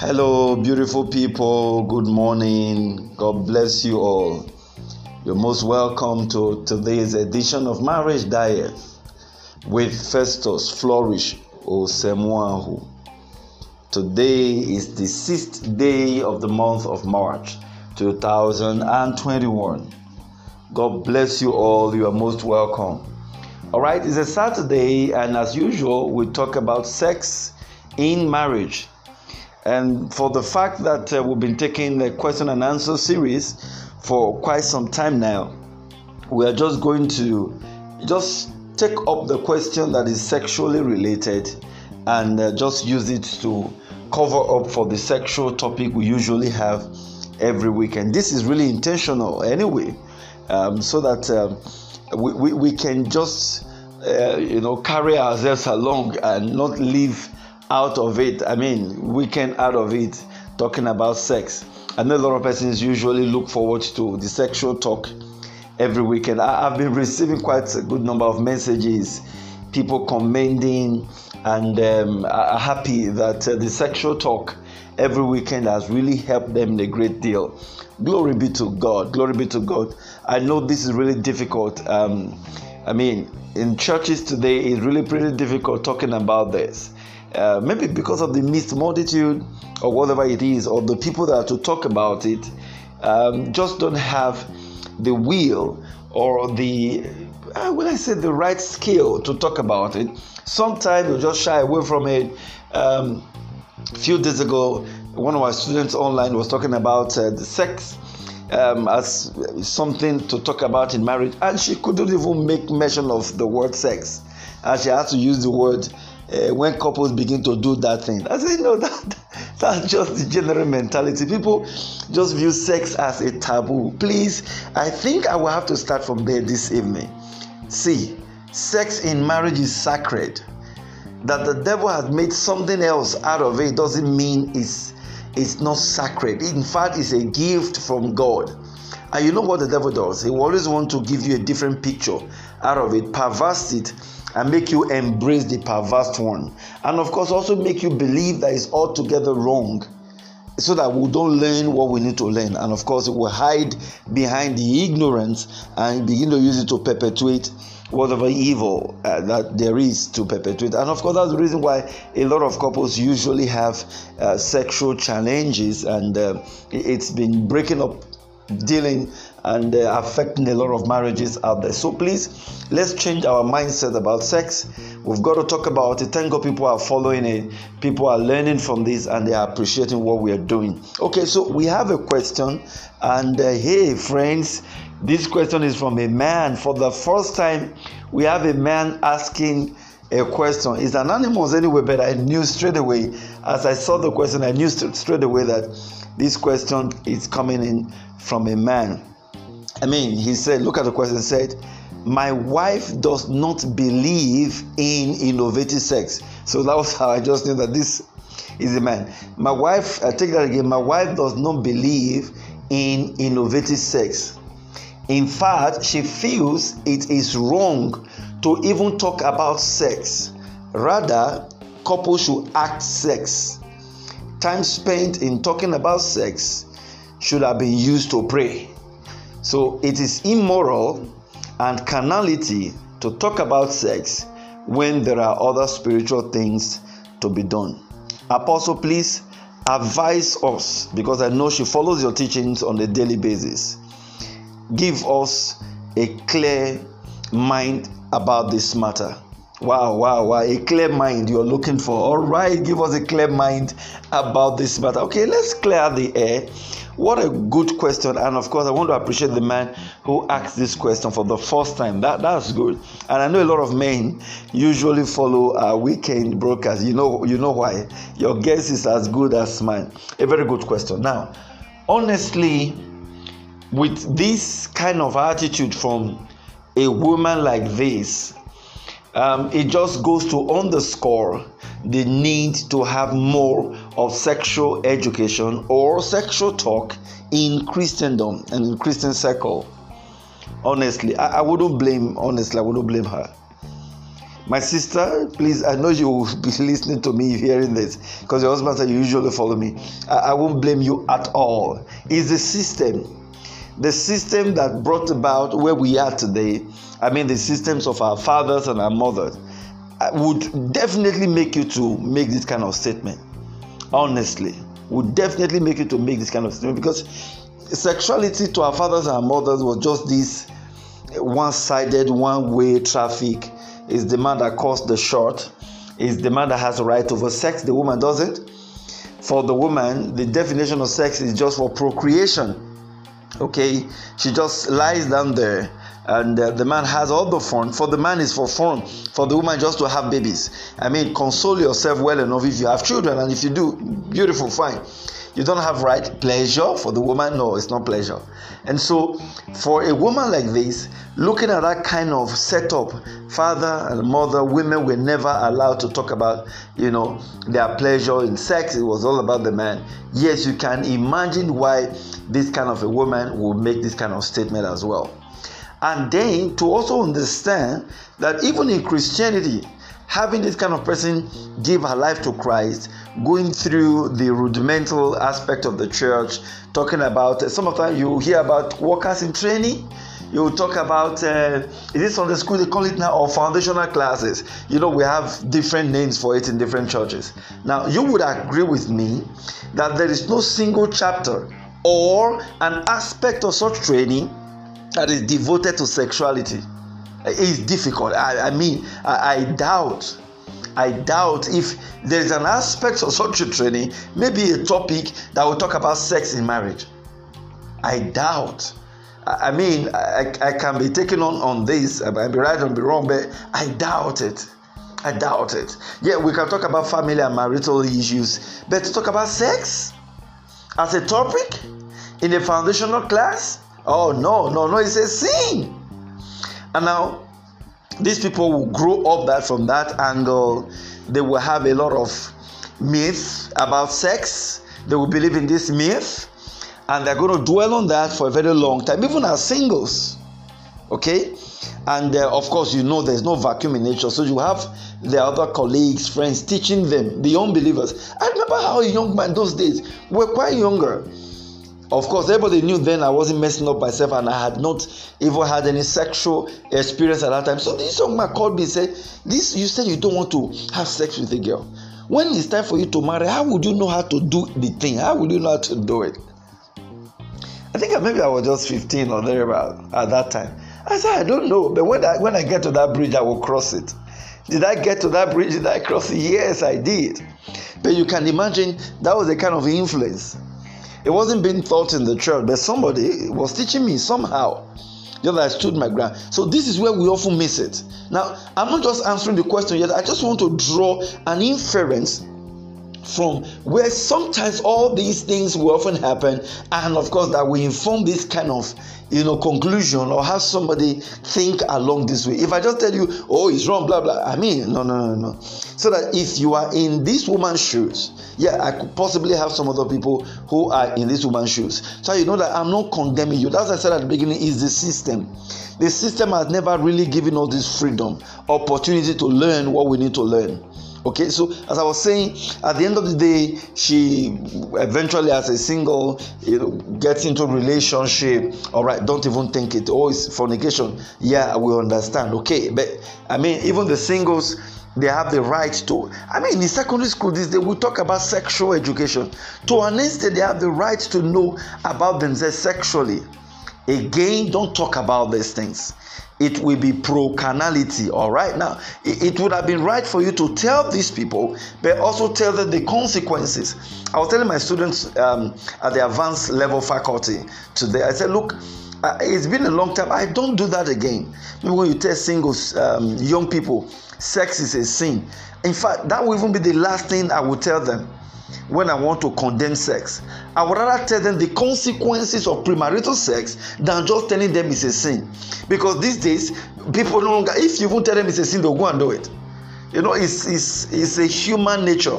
Hello, beautiful people. Good morning. God bless you all. You're most welcome to today's edition of Marriage Diet with Festus Flourish Osemuahu. Today is the sixth day of the month of March 2021. God bless you all. You are most welcome. All right, it's a Saturday, and as usual, we talk about sex in marriage. And for the fact that uh, we've been taking the question and answer series for quite some time now, we are just going to just take up the question that is sexually related and uh, just use it to cover up for the sexual topic we usually have every weekend. This is really intentional anyway, um, so that um, we, we, we, can just uh, you know carry ourselves along and not leave out of it. I mean, weekend out of it, talking about sex. I know a lot of persons usually look forward to the sexual talk every weekend. I, have been receiving quite a good number of messages, people commending and um, are happy that uh, the sexual talk every weekend has really helped them a great deal. Glory be to God. Glory be to God. I know this is really difficult. Um, I mean, in churches today, it's really pretty difficult talking about this. Uh, maybe because of the mixed multitude or whatever it is, or the people that are to talk about it um, just don't have the will or the, uh, when I say the right skill to talk about it. Sometimes you just shy away from it. Um, a few days ago, one of our students online was talking about uh, the sex um, as something to talk about in marriage, and she couldn't even make mention of the word sex, and she had to use the word uh, when couples begin to do that thing. I say, no, that that's just the general mentality. People just view sex as a taboo. Please, I think I will have to start from there this evening. See, sex in marriage is sacred. That the devil has made something else out of it doesn't mean it's it's not sacred. In fact, it's a gift from God. And you know what the devil does? He always want to give you a different picture out of it, perverse it, and make you embrace the perverse one. And of course, also make you believe that it's altogether wrong so that we don't learn what we need to learn. And of course, it will hide behind the ignorance and begin to use it to perpetuate whatever evil uh, that there is to perpetuate. And of course, that's the reason why a lot of couples usually have uh, sexual challenges and uh, it's been breaking up dealing and uh, affecting a lot of marriages out there. So please, let's change our mindset about sex. We've got to talk about it. Thank God people are following it. People are learning from this and they are appreciating what we are doing. Okay, so we have a question, and uh, hey, friends, this question is from a man. For the first time, we have a man asking a question. It's anonymous anyway, but I knew straight away as I saw the question, I knew straight away that this question is coming in from a man. I mean, he said, look at the question, said, My wife does not believe in innovative sex. So that was how I just knew that this is a man. My wife, I take that again, my wife does not believe in innovative sex. In fact, she feels it is wrong to even talk about sex. Rather, couples should act sex. Time spent in talking about sex should have been used to pray. So it is immoral and carnality to talk about sex when there are other spiritual things to be done. Apostle, please advise us because I know she follows your teachings on a daily basis. Give us a clear mind about this matter. Wow, wow, wow. A clear mind you're looking for. All right, give us a clear mind about this matter. Okay, let's clear the air. What a good question. And of course, I want to appreciate the man who asked this question for the first time. That that's good. And I know a lot of men usually follow our weekend broadcast. You know, you know why. Your guess is as good as mine. A very good question. Now, honestly, with this kind of attitude from a woman like this, um, it just goes to underscore the need to have more of sexual education or sexual talk in Christendom and in Christian circle. Honestly, I, I wouldn't blame. Honestly, I wouldn't blame her My sister, please, I know you will be listening to me hearing this because your husband said you usually follow me. I, I won't blame you at all. It's the system. The system that brought about where we are today, I mean, the systems of our fathers and our mothers, uh, would definitely make you to make this kind of statement. Honestly, would definitely make you to make this kind of statement because sexuality to our fathers and our mothers was just this one-sided, one-way traffic is the man that calls the shot, is the man that has a right over sex, the woman doesn't. For the woman, the definition of sex is just for procreation. Okay, she just lies down there and uh, the man has all the fun. For the man is for fun. For the woman just to have babies. I mean, console yourself well enough if you have children, and if you do, beautiful, fine. You don't have right pleasure for the woman. No, it's not pleasure. And so, for a woman like this, looking at that kind of setup, father and mother, women were never allowed to talk about, you know, their pleasure in sex. It was all about the man. Yes, you can imagine why this kind of a woman would make this kind of statement as well. And then to also understand that even in Christianity, having this kind of person give her life to Christ, going through the rudimental aspect of the church, talking about some of that you hear about workers in training. You talk about uh, is this on the school they call it now or foundational classes. You know we have different names for it in different churches. Now you would agree with me that there is no single chapter or an aspect of such training that is devoted to sexuality it's difficult. I, I mean I, I doubt i doubt if there is an aspect of such a training maybe a topic that will talk about sex in marriage. I doubt. I, mean I, I can be taken on on this. I might be right or be wrong but i doubt it. I doubt it. Yeah we can talk about family and marital issues but to talk about sex as a topic in a foundational class? Oh, no, no, no, it's a sin. And now, these people will grow up that from that angle. They will have a lot of myths about sex. They will believe in this myth. And they're going to dwell on that for a very long time, even as singles. Okay? And uh, of course, you know there's no vacuum in nature. So you have the other colleagues, friends teaching them, the unbelievers. I remember how young man those days were quite younger of course, everybody knew then I wasn't messing up myself and I had not even had any sexual experience at that time. So this young man called me and said, This you said you don't want to have sex with a girl. When it's time for you to marry, how would you know how to do the thing? How would you know how to do it? I think maybe I was just 15 or thereabout at that time. I said, I don't know, but when I when I get to that bridge, I will cross it. Did I get to that bridge? Did I cross it? Yes, I did. But you can imagine that was the kind of influence it wasn't being taught in the church, but somebody was teaching me somehow. Just I stood my ground. So this is where we often miss it. Now, I'm not just answering the question yet. I just want to draw an inference from where sometimes all these things will often happen and of course that we inform this kind of you know conclusion or have somebody think along this way. If i just tell you oh it's wrong blah blah i mean no no no no. So that if you are in this woman's shoes yeah i could possibly have some other people who are in this woman's shoes. So you know that i'm not condemning you. That's what i said at the beginning is the system. The system has never really given us this freedom opportunity to learn what we need to learn okay so as i was saying at the end of the day she eventually as a single you know, gets into relationship all right don't even think it oh it's fornication. Yeah we understand okay but i mean even the singles they have the right to i mean in secondary school this day we talk about sexual education. To an extent they have the right to know about themselves sexually again don't talk about these things. It will be pro carnality all right? Now it, would have been right for you to tell these people but also tell them the consequences. I was telling my students um, at the advanced level faculty today i said look uh, it's been a long time. I don't do that again. Maybe when you tell singles um, young people sex is a sin. In fact that will even be the last thing i will tell them when I want to condemn sex. I would rather tell them the consequences of premarital sex than just telling them it's a sin. Because these days, people no longer, if you won't tell them it's a sin, they'll go and do it. You know, it's, it's, it's a human nature.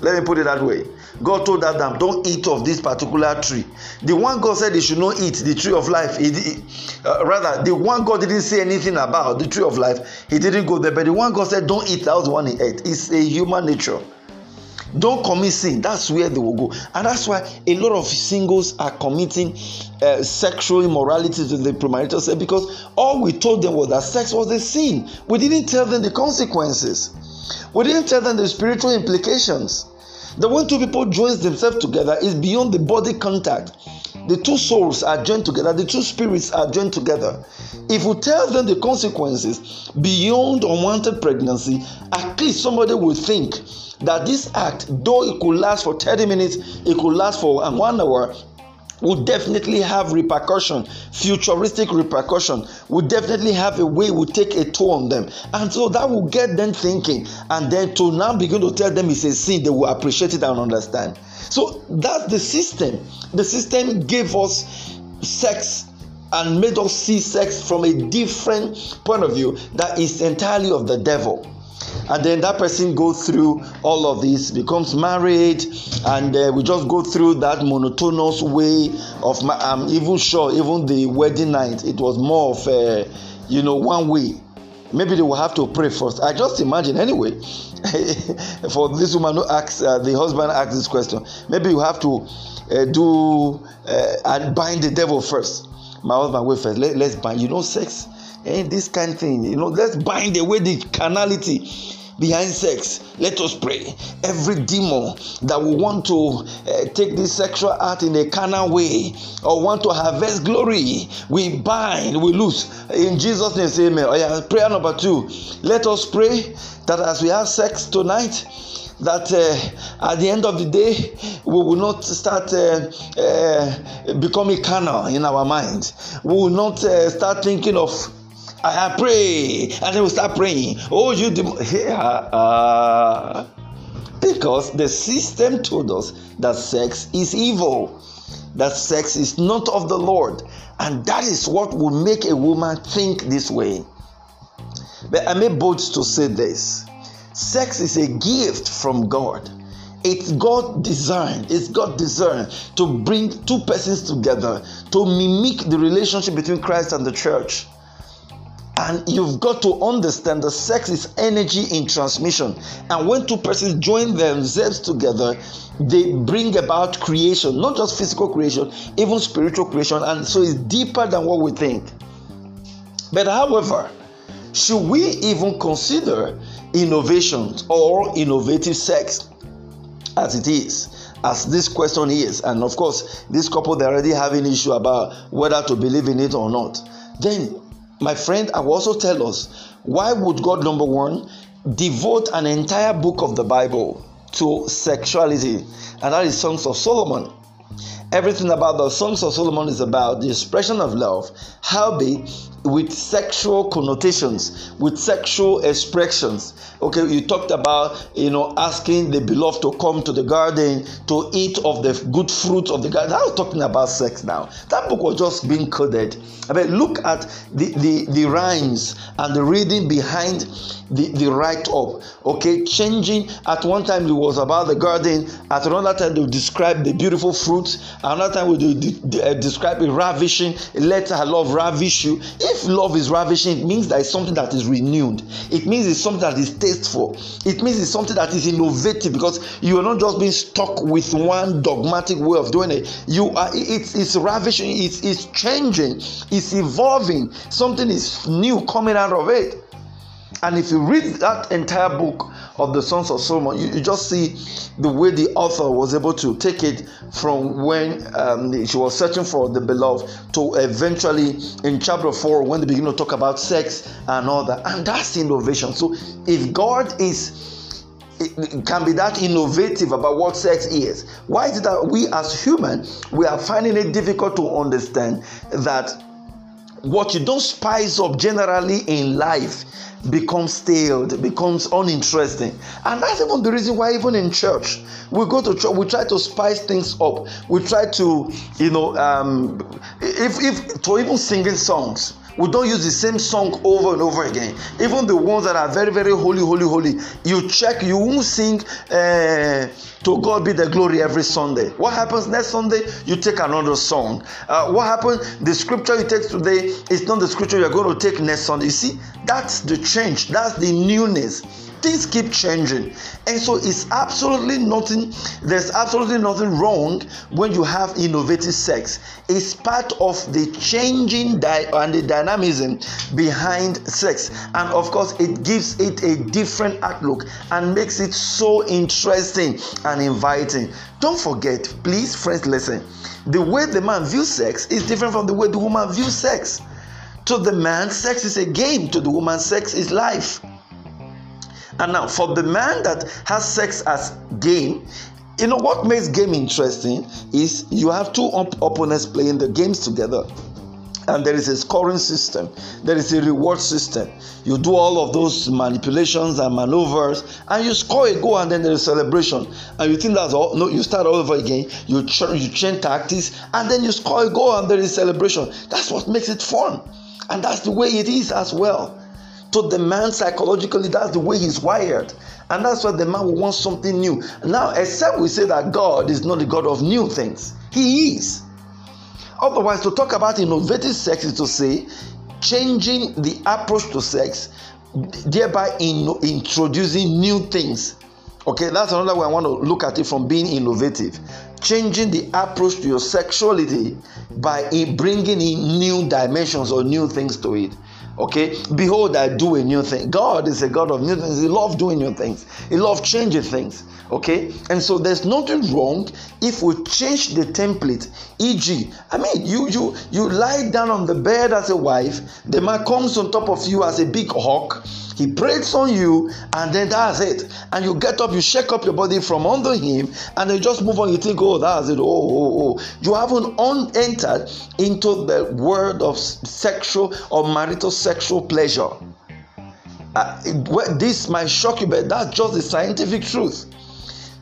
Let me put it that way. God told Adam, Don't eat of this particular tree. The one God said they should not eat, the tree of life, he, he, uh, rather, the one God didn't say anything about, the tree of life, he didn't go there. But the one God said, Don't eat, that was the one he ate. It's a human nature. Don't commit sin. That's where they will go. And that's why a lot of singles are committing uh, sexual immorality to the premarital sex because all we told them was that sex was a sin. We didn't tell them the consequences. We didn't tell them the spiritual implications. That when two people join themselves together is beyond the body contact. The two souls are joined together, the two spirits are joined together. If we tell them the consequences beyond unwanted pregnancy, at least somebody will think that this act, though it could last for 30 minutes, it could last for one hour, will definitely have repercussion futuristic repercussion. Will definitely have a way will take a toll on them. And so that will get them thinking. And then to now begin to tell them it's a sin they will appreciate it and understand. So that's the system. The system gave us sex and made us see sex from a different point of view that is entirely of the devil and then that person goes through all of this becomes married and uh, we just go through that monotonous way of i'm even sure even the wedding night it was more of a you know one way. Maybe they will have to pray first. I just imagine anyway for this woman who asks uh, the husband asks this question maybe you have to uh, do uh, and bind the devil first. My husband wait first Let, let's bind. You know sex and this kind of thing you know let's bind away the carnality behind sex. Let us pray. Every demon that will want to uh, take this sexual act in a carnal way or want to harvest glory we bind we lose in jesus name say amen. Oh yeah prayer number two. Let us pray that as we have sex tonight that uh, at the end of the day we will not start uh, uh, becoming carnal in our mind we will not uh, start thinking of I pray, and then we start praying. Oh, you dem- yeah, uh, because the system told us that sex is evil, that sex is not of the Lord, and that is what will make a woman think this way. But I may bold to say this: sex is a gift from God. It's God designed, it's God designed to bring two persons together to mimic the relationship between Christ and the church. And you've got to understand that sex is energy in transmission. And when two persons join themselves together, they bring about creation, not just physical creation, even spiritual creation. And so it's deeper than what we think. But however, should we even consider innovations or innovative sex as it is? as this question is and of course this couple they already have an issue about whether to believe in it or not then my friend, I will also tell us why would God, number one, devote an entire book of the Bible to sexuality, and that is Songs of Solomon. Everything about the Songs of Solomon is about the expression of love, How howbeit with sexual connotations, with sexual expressions. Okay, you talked about you know asking the beloved to come to the garden to eat of the good fruit of the garden. I was talking about sex now. That book was just being coded. I mean, look at the the, the rhymes and the reading behind the, the write up. Okay, changing at one time it was about the garden, at another time they describe the beautiful fruit, another time de- uh, describe it ravishing, let her love ravish you. If love is ravishing, it means that it's something that is renewed, it means it's something that is tasteful, it means it's something that is innovative because you are not just being stuck with one dogmatic way of doing it. You are it's it's ravishing, it's it's changing, it's evolving, something is new coming out of it. And if you read that entire book of the Songs of Solomon, you, you just see the way the author was able to take it from when um, she was searching for the beloved to eventually in chapter 4 when they begin to talk about sex and all that. And that's innovation. So if God is it can be that innovative about what sex is. Why is it that we as human we are finding it difficult to understand that what you don't spice up generally in life becomes stale, becomes uninteresting. And that's even the reason why, even in church, we go to church, we try to spice things up. We try to, you know, um, if, if to even singing songs, we don't use the same song over and over again. Even the ones that are very very holy holy holy you check you won't sing uh, to god be the glory every sunday. What happens next sunday? You take another song. Uh, what happens? The scripture you take today is not the scripture you're going to take next sunday. You see that's the change. That's the newness things keep changing. And so it's absolutely nothing there's absolutely nothing wrong when you have innovative sex. It's part of the changing di- and the dynamism behind sex. And of course it gives it a different outlook and makes it so interesting and inviting. Don't forget please friends listen. The way the man views sex is different from the way the woman views sex. To the man sex is a game. To the woman sex is life and now, for the man that has sex as game, you know what makes game interesting is you have two op- opponents playing the games together. And there is a scoring system. There is a reward system. You do all of those manipulations and maneuvers and you score a goal and then there is celebration. And you think that's all no you start all over again. You ch- you change tactics and then you score a goal and there is celebration. That's what makes it fun. And that's the way it is as well to the man psychologically that's the way he's wired. And that's why the man will want something new. Now except we say that god is not the god of new things he is. Otherwise to talk about innovative sex is to say changing the approach to sex thereby in, introducing new things. Okay that's another way i want to look at it from being innovative. Changing the approach to your sexuality by bringing in new dimensions or new things to it Okay, behold, I do a new thing. God is a God of new things. He loves doing new things. He loves changing things. Okay, and so there's nothing wrong if we change the template. E.g., I mean, you you you lie down on the bed as a wife. The man comes on top of you as a big hawk he preys on you, and then that's it. And you get up, you shake up your body from under him, and then you just move on. You think, oh, that's it. Oh, oh, oh. You haven't un- entered into the world of sexual or marital sexual pleasure. Uh, this might shock you, but that's just the scientific truth.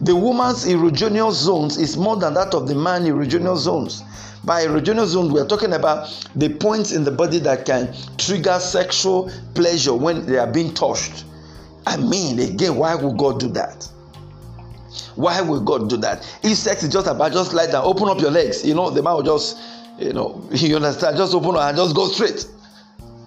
The woman's erogenous zones is more than that of the man erogenous zones. By erogenous zone, we are talking about the points in the body that can trigger sexual pleasure when they are being touched. I mean, again, why would God do that? Why would God do that? If sex is just about just like that, open up your legs, you know, the man will just, you know, you understand, just open up and just go straight.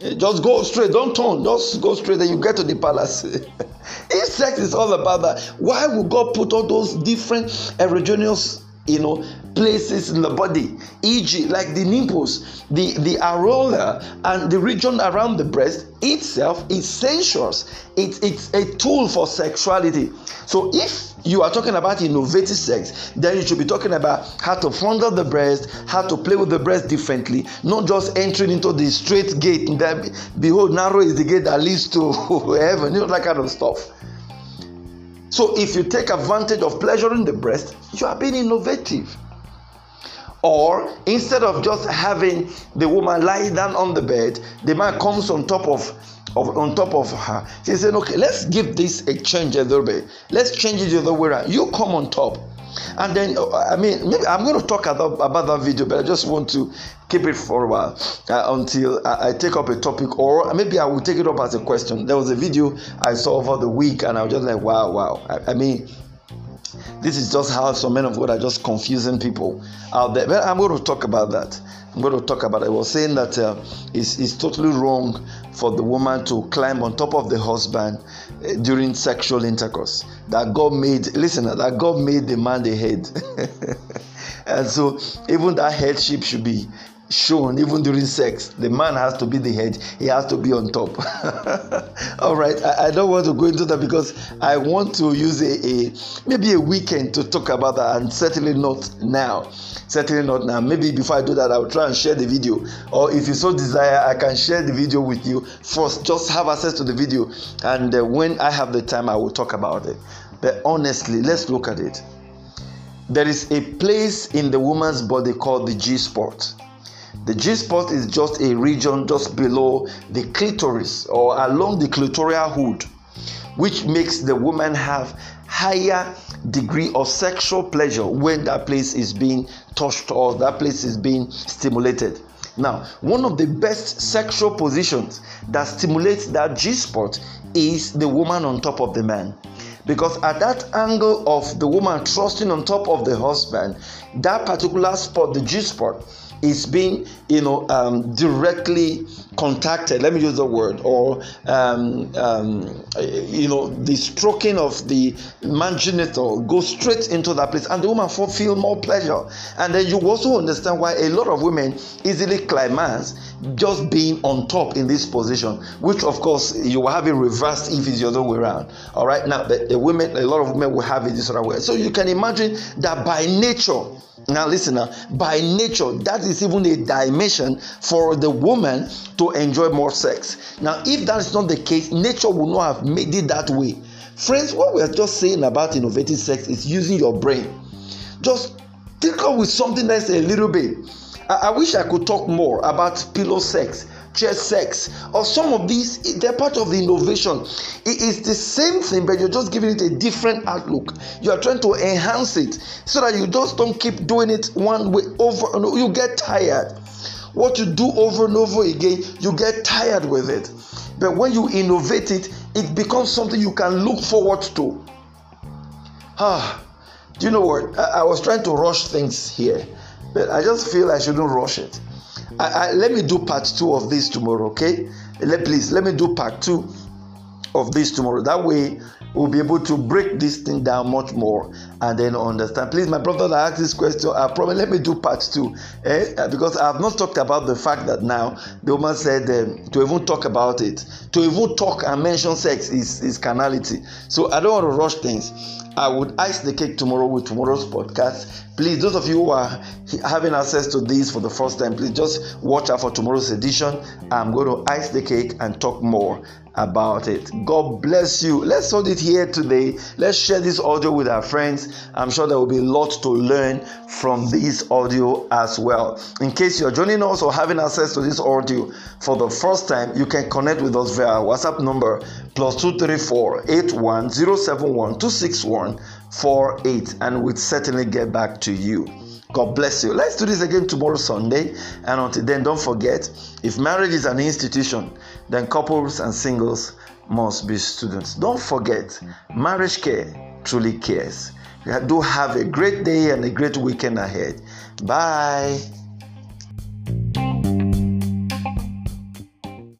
Eh, just go straight, don't turn, just go straight, and you get to the palace. if sex is all about that, why would God put all those different erogenous you know places in the body e.g like the nipples the the areola and the region around the breast itself is sensuous. It, it's a tool for sexuality. So if you are talking about innovative sex then you should be talking about how to fondle the breast how to play with the breast differently not just entering into the straight gate that behold narrow is the gate that leads to heaven you know that kind of stuff. So if you take advantage of pleasuring the breast, you are being innovative. Or instead of just having the woman lie down on the bed, the man comes on top of, of on top of her. She said, "Okay, let's give this a change a little bit. Let's change it the other way around. You come on top." And then, I mean, maybe I'm going to talk about, about that video, but I just want to keep it for a while uh, until I, I, take up a topic, or maybe I will take it up as a question. There was a video I saw over the week, and I was just like, wow, wow. I, I mean, this is just how some men of God are just confusing people out there. But I'm going to talk about that. I'm going to talk about it. I was saying that uh, it's, it's totally wrong for the woman to climb on top of the husband uh, during sexual intercourse. That God made, listen, that God made the man the head. and so even that headship should be shown even during sex. The man has to be the head, he has to be on top. All right, I, I, don't want to go into that because I want to use a, a maybe a weekend to talk about that, and certainly not now. Certainly not now. Maybe before I do that, I'll try and share the video. Or if you so desire, I can share the video with you. First, just have access to the video, and uh, when I have the time, I will talk about it. But honestly, let's look at it. There is a place in the woman's body called the G spot the G spot is just a region just below the clitoris or along the clitoral hood, which makes the woman have higher degree of sexual pleasure when that place is being touched or that place is being stimulated. Now, one of the best sexual positions that stimulates that G spot is the woman on top of the man. Because at that angle of the woman trusting on top of the husband, that particular spot, the G spot, is being you know um, directly contacted let me use the word or um, um, you know the stroking of the man genital goes straight into that place and the woman feel more pleasure. And then you also understand why a lot of women easily climax just being on top in this position which of course you will have it reversed if it's the other way around. All right now the, the women a lot of women will have it this other way. So you can imagine that by nature now, listen now, by nature, that is even a dimension for the woman to enjoy more sex. Now, if that is not the case, nature will not have made it that way. Friends, what we are just saying about innovative sex is using your brain. Just think up with something that's a little bit. I, I wish I could talk more about pillow sex just sex. Or some of these they're part of the innovation. It is the same thing but you're just giving it a different outlook. You are trying to enhance it so that you just don't keep doing it one way over and you get tired. What you do over and over again you get tired with it. But when you innovate it it becomes something you can look forward to. Ah do you know what? I, I was trying to rush things here but i just feel i shouldn't rush it I, I, let me do part two of this tomorrow, okay? Let, please, let me do part two of this tomorrow. That way, we'll be able to break this thing down much more and then understand. Please, my brother that asked this question, I probably let me do part two eh? Uh, because I have not talked about the fact that now the woman said um, to even talk about it, to even talk and mention sex is, is carnality. So I don't want to rush things. I would ice the cake tomorrow with tomorrow's podcast. Please, those of you who are having access to this for the first time, please just watch out for tomorrow's edition. I'm going to ice the cake and talk more about it. God bless you. Let's hold it here today. Let's share this audio with our friends. I'm sure there will be a lot to learn from this audio as well. In case you're joining us or having access to this audio for the first time, you can connect with us via WhatsApp number plus 234 81071 261 48 and we'll certainly get back to you. God bless you. Let's do this again tomorrow, Sunday. And until then, don't forget if marriage is an institution, then couples and singles must be students. Don't forget, marriage care truly cares. Do have a great day and a great weekend ahead. Bye.